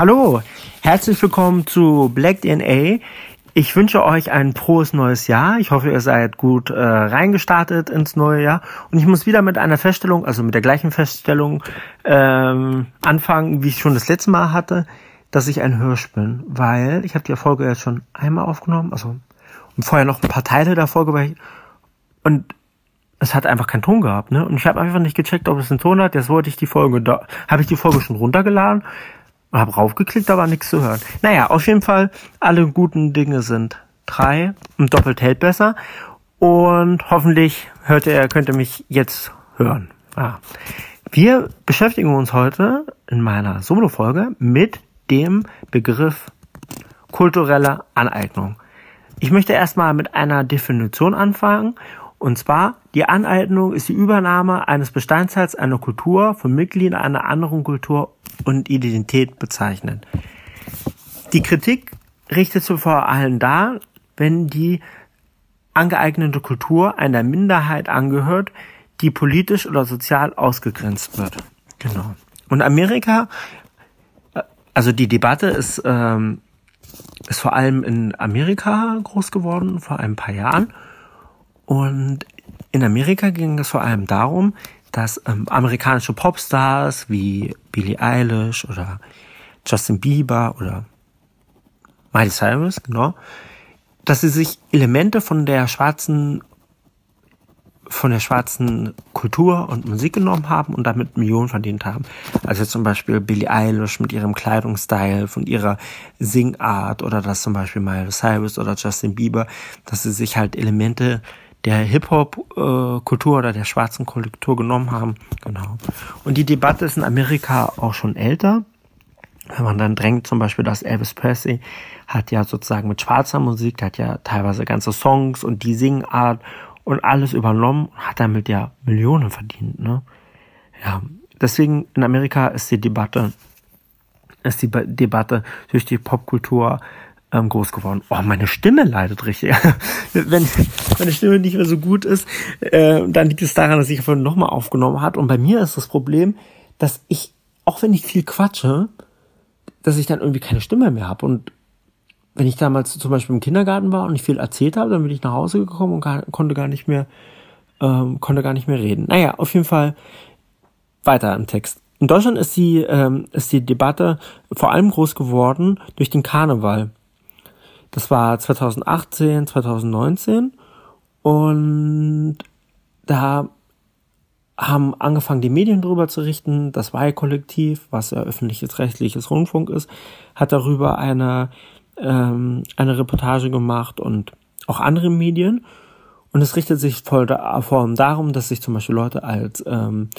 Hallo, herzlich willkommen zu Black DNA. Ich wünsche euch ein frohes neues Jahr. Ich hoffe, ihr seid gut äh, reingestartet ins neue Jahr. Und ich muss wieder mit einer Feststellung, also mit der gleichen Feststellung ähm, anfangen, wie ich schon das letzte Mal hatte, dass ich ein Hirsch bin. Weil ich habe die Folge jetzt schon einmal aufgenommen, also und vorher noch ein paar Teile der Folge. Und es hat einfach keinen Ton gehabt, ne? Und ich habe einfach nicht gecheckt, ob es einen Ton hat. Jetzt wollte ich die Folge, da habe ich die Folge schon runtergeladen habe raufgeklickt, war nichts zu hören. Naja, auf jeden Fall, alle guten Dinge sind drei und doppelt hält besser. Und hoffentlich hört ihr, könnt ihr mich jetzt hören. Ah. Wir beschäftigen uns heute in meiner Solo-Folge mit dem Begriff kulturelle Aneignung. Ich möchte erstmal mit einer Definition anfangen und zwar, die Aneignung ist die Übernahme eines Bestandteils einer Kultur von Mitgliedern einer anderen Kultur und Identität bezeichnen. Die Kritik richtet sich vor allem da, wenn die angeeignete Kultur einer Minderheit angehört, die politisch oder sozial ausgegrenzt wird. Genau. Und Amerika, also die Debatte ist, ähm, ist vor allem in Amerika groß geworden, vor ein paar Jahren. Und in Amerika ging es vor allem darum, dass ähm, amerikanische Popstars wie Billie Eilish oder Justin Bieber oder Miley Cyrus, genau, dass sie sich Elemente von der schwarzen von der schwarzen Kultur und Musik genommen haben und damit Millionen verdient haben. Also zum Beispiel Billie Eilish mit ihrem Kleidungsstyle, von ihrer Singart oder dass zum Beispiel Miley Cyrus oder Justin Bieber, dass sie sich halt Elemente der Hip-Hop-Kultur oder der schwarzen Kultur genommen haben. Genau. Und die Debatte ist in Amerika auch schon älter. Wenn man dann drängt, zum Beispiel, dass Elvis Presley hat ja sozusagen mit schwarzer Musik, der hat ja teilweise ganze Songs und die Singart und alles übernommen, hat damit ja Millionen verdient, ne? Ja. Deswegen in Amerika ist die Debatte, ist die Debatte durch die Popkultur ähm, groß geworden. Oh, meine Stimme leidet richtig. Wenn meine Stimme nicht mehr so gut ist, äh, dann liegt es daran, dass ich vorhin nochmal aufgenommen hat. Und bei mir ist das Problem, dass ich, auch wenn ich viel quatsche, dass ich dann irgendwie keine Stimme mehr habe. Und wenn ich damals zum Beispiel im Kindergarten war und ich viel erzählt habe, dann bin ich nach Hause gekommen und gar, konnte gar nicht mehr, ähm, konnte gar nicht mehr reden. Naja, auf jeden Fall weiter im Text. In Deutschland ist die, ähm, ist die Debatte vor allem groß geworden durch den Karneval. Das war 2018, 2019 und da haben angefangen, die Medien darüber zu richten. Das Wahlkollektiv, was ja öffentliches rechtliches Rundfunk ist, hat darüber eine, ähm, eine Reportage gemacht und auch andere Medien. Und es richtet sich da, vor allem darum, dass sich zum Beispiel Leute als, ähm,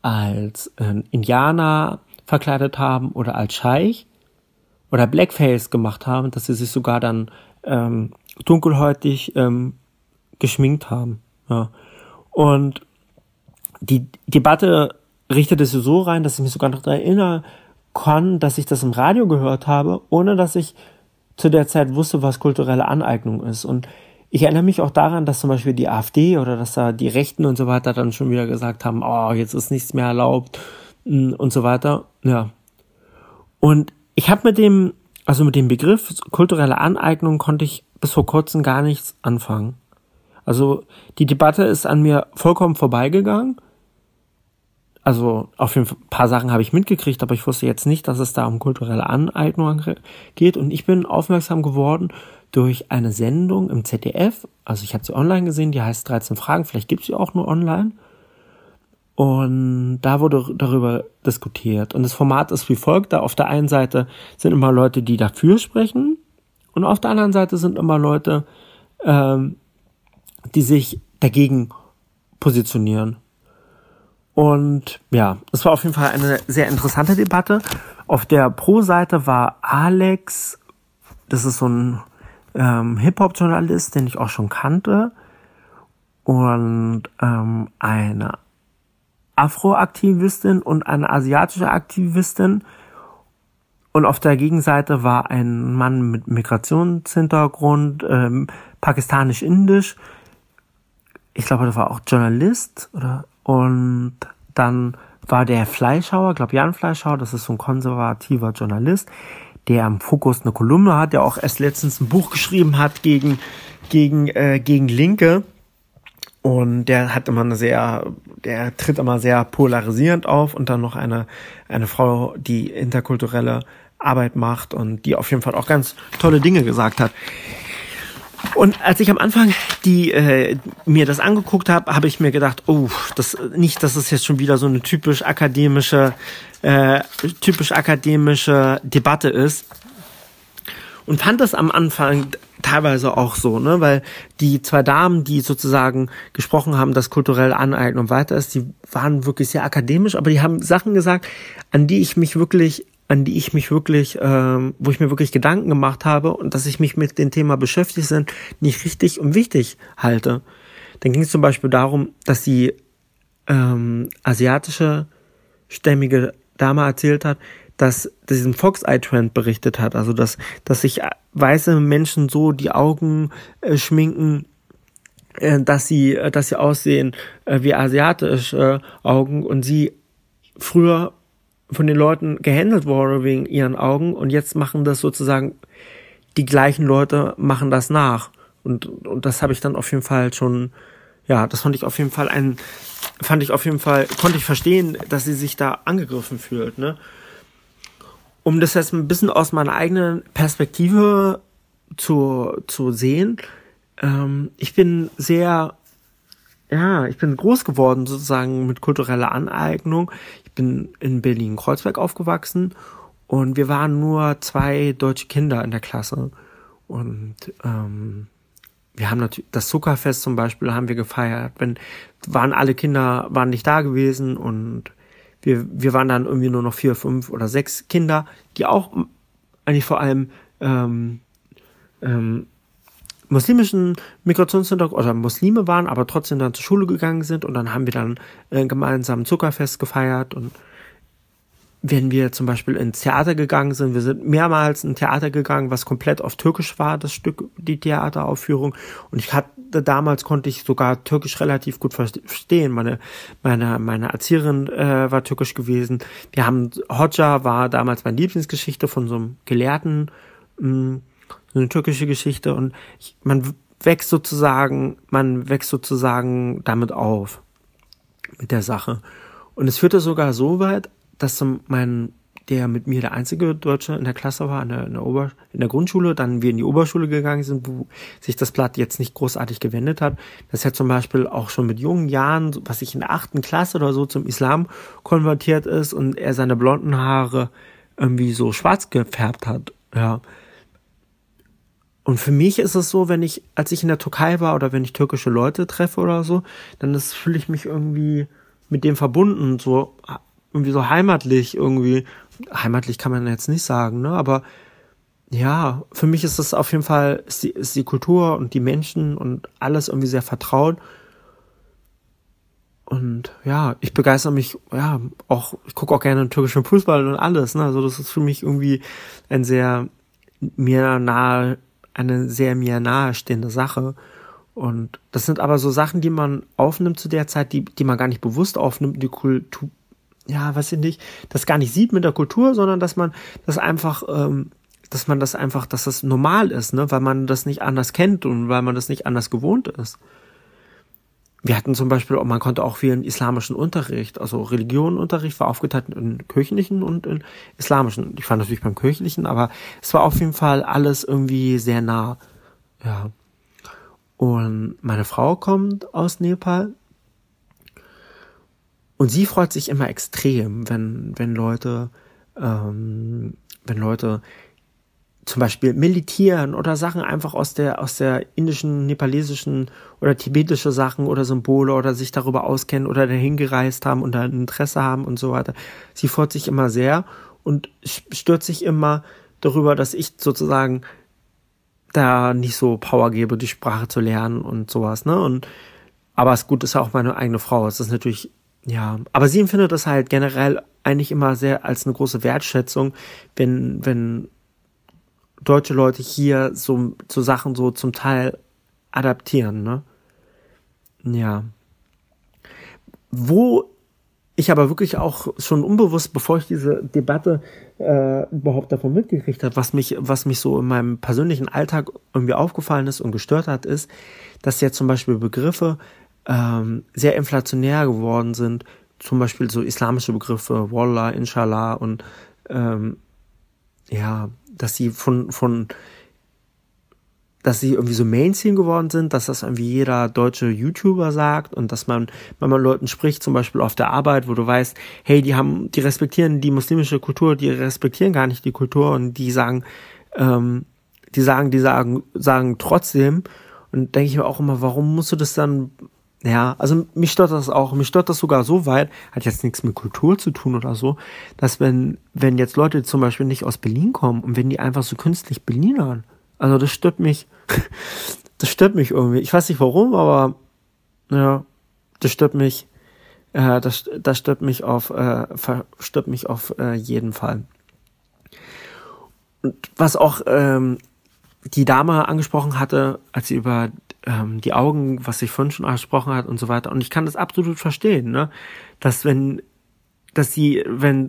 als äh, Indianer verkleidet haben oder als Scheich oder Blackface gemacht haben, dass sie sich sogar dann ähm, dunkelhäutig ähm, geschminkt haben. Ja. Und die Debatte richtete sich so rein, dass ich mich sogar noch daran erinnern kann, dass ich das im Radio gehört habe, ohne dass ich zu der Zeit wusste, was kulturelle Aneignung ist. Und ich erinnere mich auch daran, dass zum Beispiel die AfD oder dass da die Rechten und so weiter dann schon wieder gesagt haben, oh, jetzt ist nichts mehr erlaubt mm, und so weiter. Ja. Und ich habe mit dem, also mit dem Begriff kulturelle Aneignung konnte ich bis vor kurzem gar nichts anfangen. Also die Debatte ist an mir vollkommen vorbeigegangen. Also auf jeden Fall ein paar Sachen habe ich mitgekriegt, aber ich wusste jetzt nicht, dass es da um kulturelle Aneignung geht. Und ich bin aufmerksam geworden durch eine Sendung im ZDF. Also ich habe sie online gesehen, die heißt 13 Fragen. Vielleicht gibt sie auch nur online. Und da wurde darüber diskutiert. Und das Format ist wie folgt. Da auf der einen Seite sind immer Leute, die dafür sprechen. Und auf der anderen Seite sind immer Leute, ähm, die sich dagegen positionieren. Und ja, es war auf jeden Fall eine sehr interessante Debatte. Auf der Pro-Seite war Alex, das ist so ein ähm, Hip-Hop-Journalist, den ich auch schon kannte. Und ähm, eine Afroaktivistin und eine asiatische Aktivistin. Und auf der Gegenseite war ein Mann mit Migrationshintergrund, ähm, pakistanisch-indisch. Ich glaube, das war auch Journalist, oder? Und dann war der Fleischhauer, glaube Jan Fleischhauer, das ist so ein konservativer Journalist, der am Fokus eine Kolumne hat, der auch erst letztens ein Buch geschrieben hat gegen gegen äh, gegen Linke und der hat immer eine sehr, der tritt immer sehr polarisierend auf und dann noch eine, eine Frau, die interkulturelle Arbeit macht und die auf jeden Fall auch ganz tolle Dinge gesagt hat. Und als ich am Anfang die äh, mir das angeguckt habe, habe ich mir gedacht, oh, das nicht, dass es jetzt schon wieder so eine typisch akademische, äh, typisch akademische Debatte ist. Und fand das am Anfang teilweise auch so, ne, weil die zwei Damen, die sozusagen gesprochen haben, dass kulturelle Aneignung weiter ist, die waren wirklich sehr akademisch, aber die haben Sachen gesagt, an die ich mich wirklich an die ich mich wirklich, ähm, wo ich mir wirklich Gedanken gemacht habe und dass ich mich mit dem Thema beschäftigt sind, nicht richtig und wichtig halte. Dann ging es zum Beispiel darum, dass die ähm, asiatische stämmige Dame erzählt hat, dass diesen Fox-Eye-Trend berichtet hat, also dass, dass sich weiße Menschen so die Augen äh, schminken, äh, dass sie, äh, dass sie aussehen äh, wie asiatische Augen und sie früher von den Leuten gehandelt wurde wegen ihren Augen und jetzt machen das sozusagen die gleichen Leute machen das nach und und das habe ich dann auf jeden Fall schon ja, das fand ich auf jeden Fall ein fand ich auf jeden Fall konnte ich verstehen, dass sie sich da angegriffen fühlt, ne? Um das jetzt ein bisschen aus meiner eigenen Perspektive zu, zu sehen, ähm, ich bin sehr, ja, ich bin groß geworden sozusagen mit kultureller Aneignung. Ich bin in Berlin-Kreuzberg aufgewachsen und wir waren nur zwei deutsche Kinder in der Klasse. Und ähm, wir haben natürlich das Zuckerfest zum Beispiel haben wir gefeiert. Wenn waren alle Kinder waren nicht da gewesen und wir, wir waren dann irgendwie nur noch vier, fünf oder sechs Kinder, die auch eigentlich vor allem ähm, ähm, muslimischen Migrationshintergrund oder Muslime waren, aber trotzdem dann zur Schule gegangen sind und dann haben wir dann äh, gemeinsam Zuckerfest gefeiert und wenn wir zum Beispiel ins Theater gegangen sind, wir sind mehrmals in Theater gegangen, was komplett auf Türkisch war, das Stück, die Theateraufführung. Und ich hatte damals konnte ich sogar Türkisch relativ gut verstehen. Meine meine meine Erzieherin äh, war türkisch gewesen. Wir haben Hodja war damals meine Lieblingsgeschichte von so einem Gelehrten, mh, mm, so eine türkische Geschichte und ich, man wächst sozusagen, man wächst sozusagen damit auf mit der Sache. Und es führte sogar so weit, dass mein der mit mir der einzige Deutsche in der Klasse war, in der, in der, Ober, in der Grundschule, dann wir in die Oberschule gegangen sind, wo sich das Blatt jetzt nicht großartig gewendet hat, dass er zum Beispiel auch schon mit jungen Jahren, was ich in der achten Klasse oder so zum Islam konvertiert ist und er seine blonden Haare irgendwie so schwarz gefärbt hat, ja. Und für mich ist es so, wenn ich, als ich in der Türkei war oder wenn ich türkische Leute treffe oder so, dann fühle ich mich irgendwie mit dem verbunden, so irgendwie so heimatlich irgendwie. Heimatlich kann man jetzt nicht sagen, ne? Aber ja, für mich ist das auf jeden Fall, ist die, ist die Kultur und die Menschen und alles irgendwie sehr vertraut. Und ja, ich begeister mich, ja, auch, ich gucke auch gerne türkischen Fußball und alles, ne? Also das ist für mich irgendwie ein sehr mir nahe, eine sehr mir nahestehende Sache. Und das sind aber so Sachen, die man aufnimmt zu der Zeit, die, die man gar nicht bewusst aufnimmt, die Kultur, ja, weiß ich nicht, das gar nicht sieht mit der Kultur, sondern dass man das einfach, ähm, dass man das einfach, dass das normal ist, ne, weil man das nicht anders kennt und weil man das nicht anders gewohnt ist. Wir hatten zum Beispiel, man konnte auch viel islamischen Unterricht, also Religionenunterricht war aufgeteilt in kirchlichen und in islamischen. Ich fand natürlich beim kirchlichen, aber es war auf jeden Fall alles irgendwie sehr nah. Ja. Und meine Frau kommt aus Nepal und sie freut sich immer extrem, wenn, wenn Leute, ähm, wenn Leute zum Beispiel militieren oder Sachen einfach aus der, aus der indischen, nepalesischen oder tibetische Sachen oder Symbole oder sich darüber auskennen oder dahin gereist haben und da ein Interesse haben und so weiter. Sie freut sich immer sehr und stört sich immer darüber, dass ich sozusagen da nicht so Power gebe, die Sprache zu lernen und sowas, ne? Und, aber es gut ist ja auch meine eigene Frau. Es ist natürlich ja, aber sie empfindet das halt generell eigentlich immer sehr als eine große Wertschätzung, wenn, wenn deutsche Leute hier so, so Sachen so zum Teil adaptieren, ne? Ja. Wo ich aber wirklich auch schon unbewusst, bevor ich diese Debatte äh, überhaupt davon mitgekriegt habe, was mich, was mich so in meinem persönlichen Alltag irgendwie aufgefallen ist und gestört hat, ist, dass jetzt zum Beispiel Begriffe ähm, sehr inflationär geworden sind, zum Beispiel so islamische Begriffe, Wallah, Inshallah und ähm, ja, dass sie von, von dass sie irgendwie so Mainstream geworden sind, dass das irgendwie jeder deutsche YouTuber sagt und dass man, wenn man Leuten spricht, zum Beispiel auf der Arbeit, wo du weißt, hey, die haben, die respektieren die muslimische Kultur, die respektieren gar nicht die Kultur und die sagen, ähm, die sagen, die sagen, sagen trotzdem. Und denke ich mir auch immer, warum musst du das dann ja, also mich stört das auch. Mich stört das sogar so weit, hat jetzt nichts mit Kultur zu tun oder so, dass wenn, wenn jetzt Leute zum Beispiel nicht aus Berlin kommen und wenn die einfach so künstlich Berlinern, also das stört mich, das stört mich irgendwie. Ich weiß nicht warum, aber ja, das stört mich, äh, das, das stört mich auf, äh, stört mich auf äh, jeden Fall. Und was auch ähm, die Dame angesprochen hatte, als sie über ähm, die Augen, was ich vorhin schon angesprochen hat und so weiter. Und ich kann das absolut verstehen, ne? Dass wenn, dass sie, wenn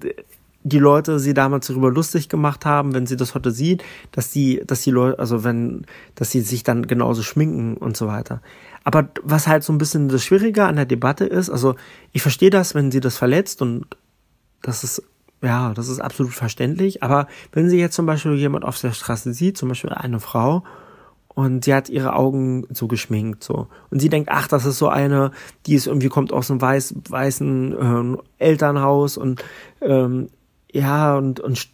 die Leute sie damals darüber lustig gemacht haben, wenn sie das heute sieht, dass die, dass die Leute, also wenn, dass sie sich dann genauso schminken und so weiter. Aber was halt so ein bisschen das Schwierige an der Debatte ist, also ich verstehe das, wenn sie das verletzt und das ist, ja, das ist absolut verständlich. Aber wenn sie jetzt zum Beispiel jemand auf der Straße sieht, zum Beispiel eine Frau, und sie hat ihre Augen so geschminkt so. Und sie denkt ach das ist so eine die ist irgendwie kommt aus einem weiß, weißen ähm, Elternhaus und ähm, ja und und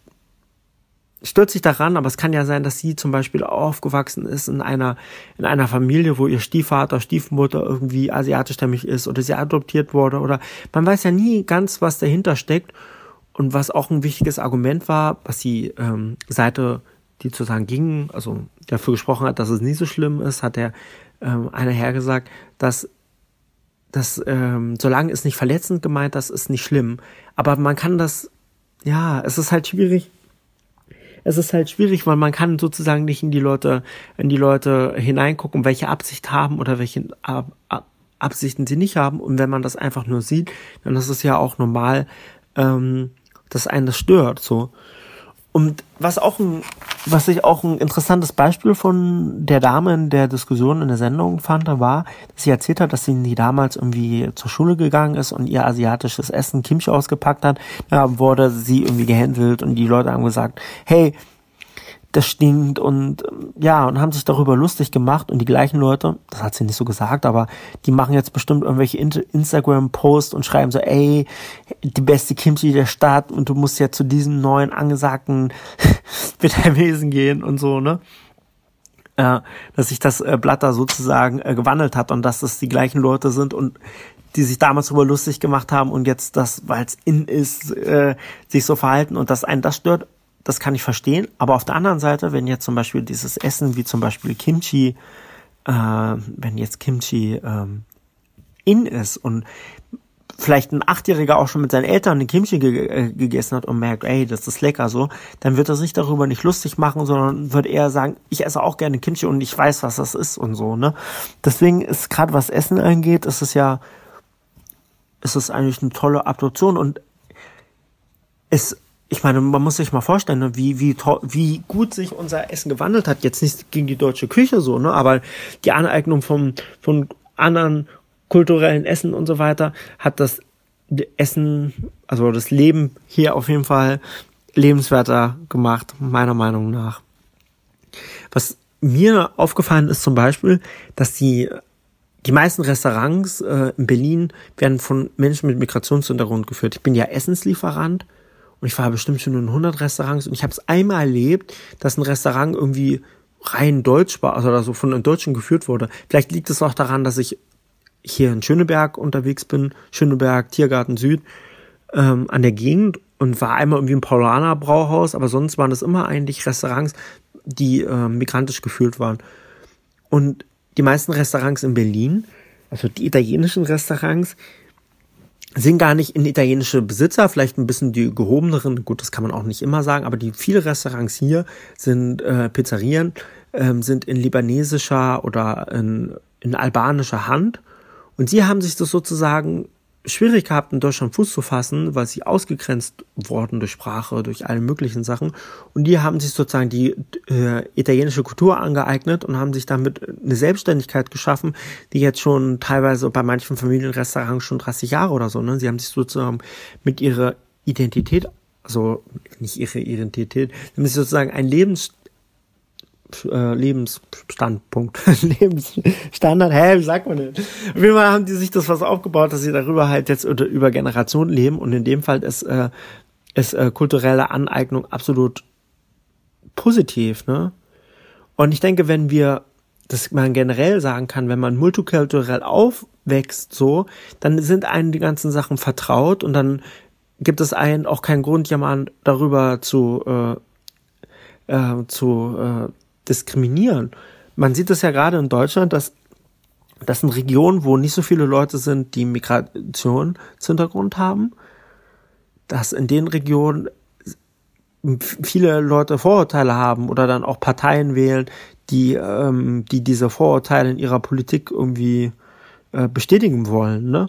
stört sich daran, aber es kann ja sein, dass sie zum Beispiel aufgewachsen ist in einer in einer Familie, wo ihr Stiefvater, Stiefmutter irgendwie asiatischstämmig ist oder sie adoptiert wurde oder man weiß ja nie ganz, was dahinter steckt und was auch ein wichtiges Argument war, was die ähm, Seite die sozusagen gingen, also dafür gesprochen hat, dass es nicht so schlimm ist, hat der ähm, einer hergesagt, dass dass ähm, solange es nicht verletzend gemeint, das ist nicht schlimm. Aber man kann das, ja, es ist halt schwierig. Es ist halt schwierig, weil man kann sozusagen nicht in die Leute, in die Leute hineingucken, welche Absicht haben oder welche Ab Ab Absichten sie nicht haben. Und wenn man das einfach nur sieht, dann ist es ja auch normal, ähm, dass einen das stört. So. Und was auch ein, was ich auch ein interessantes Beispiel von der Dame in der Diskussion in der Sendung fand, war, dass sie erzählt hat, dass sie damals irgendwie zur Schule gegangen ist und ihr asiatisches Essen Kimchi ausgepackt hat. Da wurde sie irgendwie gehändelt und die Leute haben gesagt, hey, das stinkt und ja, und haben sich darüber lustig gemacht und die gleichen Leute, das hat sie nicht so gesagt, aber die machen jetzt bestimmt irgendwelche Instagram-Posts und schreiben so, ey, die beste Kimchi der Stadt und du musst ja zu diesem neuen angesagten Wesen gehen und so, ne? Äh, dass sich das äh, Blatt da sozusagen äh, gewandelt hat und dass das die gleichen Leute sind und die sich damals darüber lustig gemacht haben und jetzt das, weil es in ist, äh, sich so verhalten und dass einen das stört das kann ich verstehen. Aber auf der anderen Seite, wenn jetzt zum Beispiel dieses Essen wie zum Beispiel Kimchi, äh, wenn jetzt Kimchi ähm, in ist und vielleicht ein Achtjähriger auch schon mit seinen Eltern eine Kimchi ge äh, gegessen hat und merkt, ey, das ist lecker so, dann wird er sich darüber nicht lustig machen, sondern wird eher sagen, ich esse auch gerne Kimchi und ich weiß, was das ist und so, ne? Deswegen ist gerade was Essen angeht, ist es ja, ist es eigentlich eine tolle Abduktion und es ich meine, man muss sich mal vorstellen, ne, wie, wie, wie gut sich unser Essen gewandelt hat. Jetzt nicht gegen die deutsche Küche so, ne, aber die Aneignung von, von anderen kulturellen Essen und so weiter hat das Essen, also das Leben hier auf jeden Fall lebenswerter gemacht, meiner Meinung nach. Was mir aufgefallen ist zum Beispiel, dass die die meisten Restaurants äh, in Berlin werden von Menschen mit Migrationshintergrund geführt. Ich bin ja Essenslieferant und ich war bestimmt schon in 100 Restaurants und ich habe es einmal erlebt, dass ein Restaurant irgendwie rein deutsch war, also so von einem Deutschen geführt wurde. Vielleicht liegt es auch daran, dass ich hier in Schöneberg unterwegs bin, Schöneberg, Tiergarten Süd, ähm, an der Gegend und war einmal irgendwie im Paulaner Brauhaus, aber sonst waren es immer eigentlich Restaurants, die äh, migrantisch geführt waren. Und die meisten Restaurants in Berlin, also die italienischen Restaurants, sind gar nicht in italienische Besitzer, vielleicht ein bisschen die gehobeneren, gut, das kann man auch nicht immer sagen, aber die viele Restaurants hier sind äh, Pizzerien, ähm, sind in libanesischer oder in, in albanischer Hand. Und sie haben sich das sozusagen schwierig gehabt, in Deutschland Fuß zu fassen, weil sie ausgegrenzt wurden durch Sprache, durch alle möglichen Sachen. Und die haben sich sozusagen die äh, italienische Kultur angeeignet und haben sich damit eine Selbstständigkeit geschaffen, die jetzt schon teilweise bei manchen Familienrestaurants schon 30 Jahre oder so, ne? Sie haben sich sozusagen mit ihrer Identität, also nicht ihre Identität, sie haben sich sozusagen ein Lebens äh, Lebensstandpunkt, Lebensstandard, hä, wie sagt man denn? Auf jeden Fall haben die sich das was aufgebaut, dass sie darüber halt jetzt über, Generationen leben und in dem Fall ist, äh, ist äh, kulturelle Aneignung absolut positiv, ne? Und ich denke, wenn wir, dass man generell sagen kann, wenn man multikulturell aufwächst, so, dann sind einem die ganzen Sachen vertraut und dann gibt es einen auch keinen Grund, jemanden darüber zu, äh, äh, zu äh, diskriminieren. Man sieht es ja gerade in Deutschland, dass das sind Regionen, wo nicht so viele Leute sind, die Migrationshintergrund haben, dass in den Regionen viele Leute Vorurteile haben oder dann auch Parteien wählen, die, ähm, die diese Vorurteile in ihrer Politik irgendwie äh, bestätigen wollen. Ne?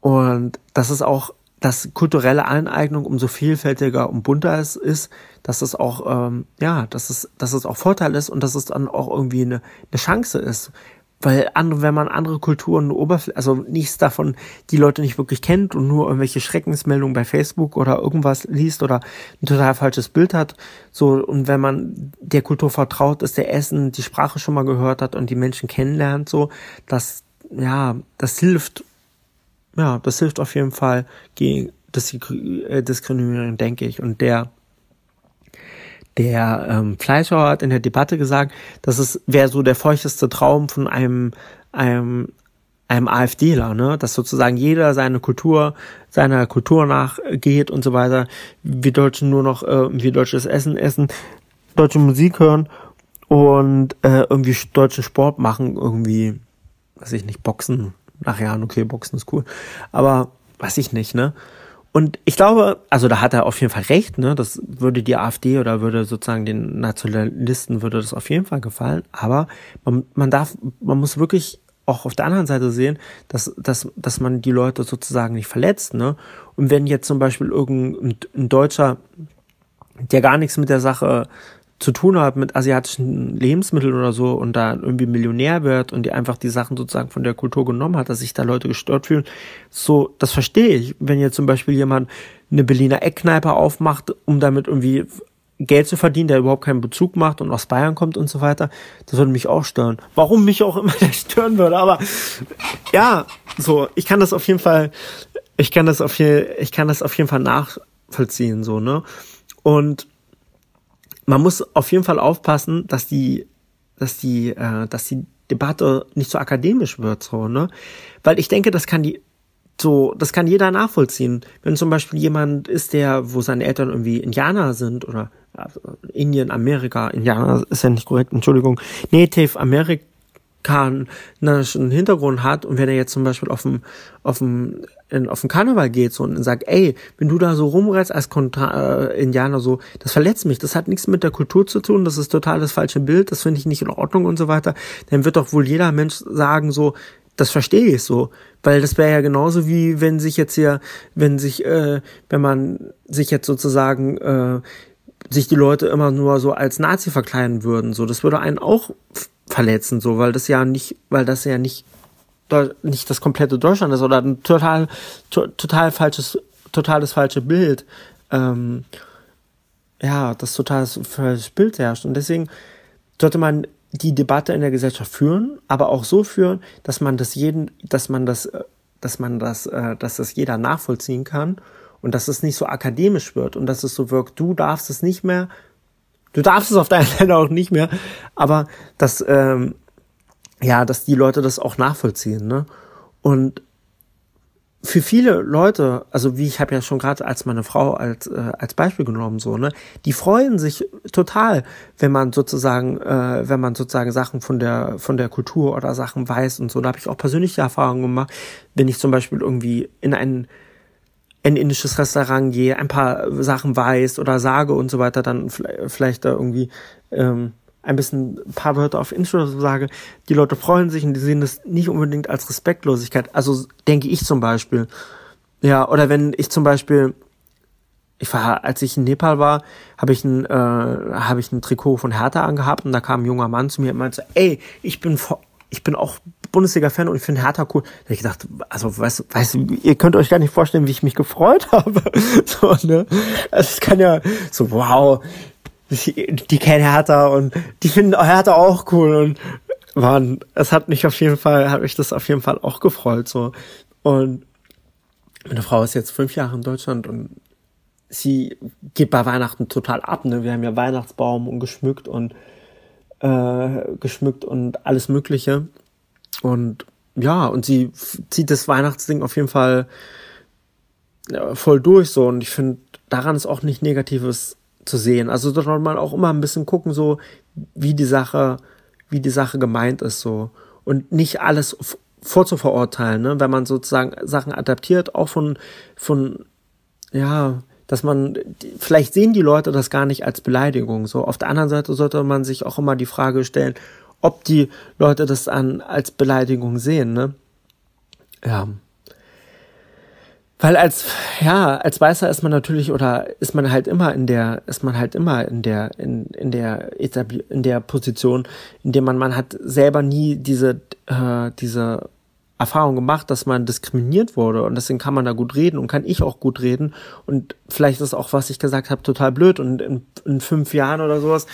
Und das ist auch dass kulturelle Aneignung umso vielfältiger und bunter es ist, dass es auch, ähm, ja, dass es, dass es auch Vorteil ist und dass es dann auch irgendwie eine, eine Chance ist. Weil andere, wenn man andere Kulturen Oberfläche, also nichts davon die Leute nicht wirklich kennt und nur irgendwelche Schreckensmeldungen bei Facebook oder irgendwas liest oder ein total falsches Bild hat, so, und wenn man der Kultur vertraut ist, der Essen, die Sprache schon mal gehört hat und die Menschen kennenlernt, so, das, ja, das hilft ja, das hilft auf jeden Fall gegen das äh, Diskriminierung, denke ich. Und der der ähm, Fleischhauer hat in der Debatte gesagt, dass es wäre so der feuchteste Traum von einem einem einem AfDler, ne, dass sozusagen jeder seine Kultur, seiner Kultur nachgeht und so weiter. Wir Deutschen nur noch äh, wir deutsches Essen essen, deutsche Musik hören und äh, irgendwie deutschen Sport machen, irgendwie, weiß ich nicht, Boxen, ach ja, okay, Boxen ist cool. Aber weiß ich nicht, ne? Und ich glaube, also da hat er auf jeden Fall recht, ne? Das würde die AfD oder würde sozusagen den Nationalisten würde das auf jeden Fall gefallen. Aber man, man darf, man muss wirklich auch auf der anderen Seite sehen, dass, dass, dass man die Leute sozusagen nicht verletzt, ne? Und wenn jetzt zum Beispiel irgendein ein Deutscher, der gar nichts mit der Sache zu tun hat mit asiatischen Lebensmitteln oder so und da irgendwie Millionär wird und die einfach die Sachen sozusagen von der Kultur genommen hat, dass sich da Leute gestört fühlen, so, das verstehe ich. Wenn jetzt zum Beispiel jemand eine Berliner Eckkneipe aufmacht, um damit irgendwie Geld zu verdienen, der überhaupt keinen Bezug macht und aus Bayern kommt und so weiter, das würde mich auch stören. Warum mich auch immer das stören würde, aber ja, so, ich kann das auf jeden Fall, ich kann das auf jeden, ich kann das auf jeden Fall nachvollziehen, so, ne? Und man muss auf jeden Fall aufpassen, dass die, dass die, äh, dass die Debatte nicht so akademisch wird, so, ne? Weil ich denke, das kann die, so, das kann jeder nachvollziehen. Wenn zum Beispiel jemand ist, der, wo seine Eltern irgendwie Indianer sind oder also Indien, Amerika, Indianer ist ja nicht korrekt, Entschuldigung, Native American amerikanischen Hintergrund hat und wenn er jetzt zum Beispiel auf dem, auf dem, in, auf dem Karneval geht so und sagt, ey, wenn du da so rumreißt als Kontra äh, Indianer so, das verletzt mich, das hat nichts mit der Kultur zu tun, das ist total das falsche Bild, das finde ich nicht in Ordnung und so weiter, dann wird doch wohl jeder Mensch sagen so, das verstehe ich so, weil das wäre ja genauso wie wenn sich jetzt hier, wenn sich, äh, wenn man sich jetzt sozusagen äh, sich die Leute immer nur so als Nazi verkleiden würden, so, das würde einen auch verletzen, so, weil das ja nicht, weil das ja nicht, nicht das komplette Deutschland ist oder ein total, to, total falsches, totales falsche Bild, ähm, ja, das total falsches Bild herrscht. Und deswegen sollte man die Debatte in der Gesellschaft führen, aber auch so führen, dass man das jeden, dass man das, dass man das, äh, dass das jeder nachvollziehen kann und dass es nicht so akademisch wird und dass es so wirkt, du darfst es nicht mehr, Du darfst es auf deiner Seite auch nicht mehr, aber dass, ähm, ja, dass die Leute das auch nachvollziehen, ne? Und für viele Leute, also wie ich habe ja schon gerade als meine Frau als äh, als Beispiel genommen so, ne, die freuen sich total, wenn man sozusagen, äh, wenn man sozusagen Sachen von der von der Kultur oder Sachen weiß und so. Da habe ich auch persönliche Erfahrungen gemacht, wenn ich zum Beispiel irgendwie in einen ein indisches Restaurant gehe, ein paar Sachen weiß oder sage und so weiter, dann vielleicht da irgendwie ähm, ein bisschen ein paar Wörter auf Instagram sage, die Leute freuen sich und die sehen das nicht unbedingt als Respektlosigkeit. Also denke ich zum Beispiel. Ja, oder wenn ich zum Beispiel, ich war, als ich in Nepal war, habe ich ein, äh, habe ich ein Trikot von Hertha angehabt und da kam ein junger Mann zu mir und meinte, ey, ich bin ich bin auch Bundesliga-Fan und ich finde Hertha cool. Da habe ich gedacht, also weißt, weißt ihr könnt euch gar nicht vorstellen, wie ich mich gefreut habe. so, ne? Also es kann ja so, wow, die kennen Hertha und die finden Hertha auch cool und waren, es hat mich auf jeden Fall, hat mich das auf jeden Fall auch gefreut, so. Und meine Frau ist jetzt fünf Jahre in Deutschland und sie geht bei Weihnachten total ab, ne? Wir haben ja Weihnachtsbaum und geschmückt und, äh, geschmückt und alles Mögliche. Und ja, und sie zieht das Weihnachtsding auf jeden Fall voll durch, so. Und ich finde, daran ist auch nicht Negatives zu sehen. Also da soll man auch immer ein bisschen gucken, so wie die Sache, wie die Sache gemeint ist, so und nicht alles vorzuverurteilen, ne? wenn man sozusagen Sachen adaptiert, auch von von ja, dass man vielleicht sehen die Leute das gar nicht als Beleidigung. So auf der anderen Seite sollte man sich auch immer die Frage stellen, ob die Leute das an als Beleidigung sehen, ne? Ja. Weil als, ja, als Weißer ist man natürlich oder ist man halt immer in der, ist man halt immer in der, in, in der Etabli in der Position, in der man, man hat selber nie diese, äh, diese Erfahrung gemacht, dass man diskriminiert wurde und deswegen kann man da gut reden und kann ich auch gut reden und vielleicht ist auch, was ich gesagt habe, total blöd und in, in fünf Jahren oder sowas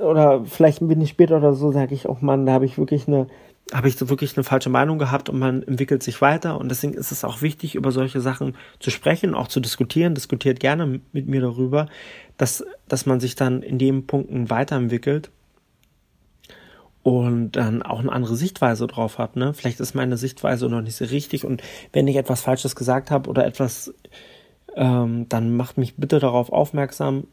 oder vielleicht bin ich später oder so, sage ich auch, Mann, da habe ich wirklich eine habe ich so wirklich eine falsche Meinung gehabt und man entwickelt sich weiter und deswegen ist es auch wichtig, über solche Sachen zu sprechen, auch zu diskutieren. Diskutiert gerne mit mir darüber, dass, dass man sich dann in den Punkten weiterentwickelt und dann auch eine andere Sichtweise drauf hat. Ne? Vielleicht ist meine Sichtweise noch nicht so richtig und wenn ich etwas Falsches gesagt habe oder etwas, ähm, dann macht mich bitte darauf aufmerksam.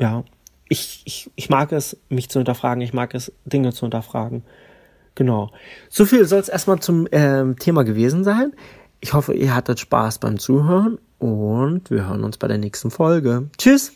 Ja, ich, ich, ich mag es, mich zu hinterfragen, ich mag es, Dinge zu hinterfragen. Genau. So viel soll es erstmal zum ähm, Thema gewesen sein. Ich hoffe, ihr hattet Spaß beim Zuhören und wir hören uns bei der nächsten Folge. Tschüss!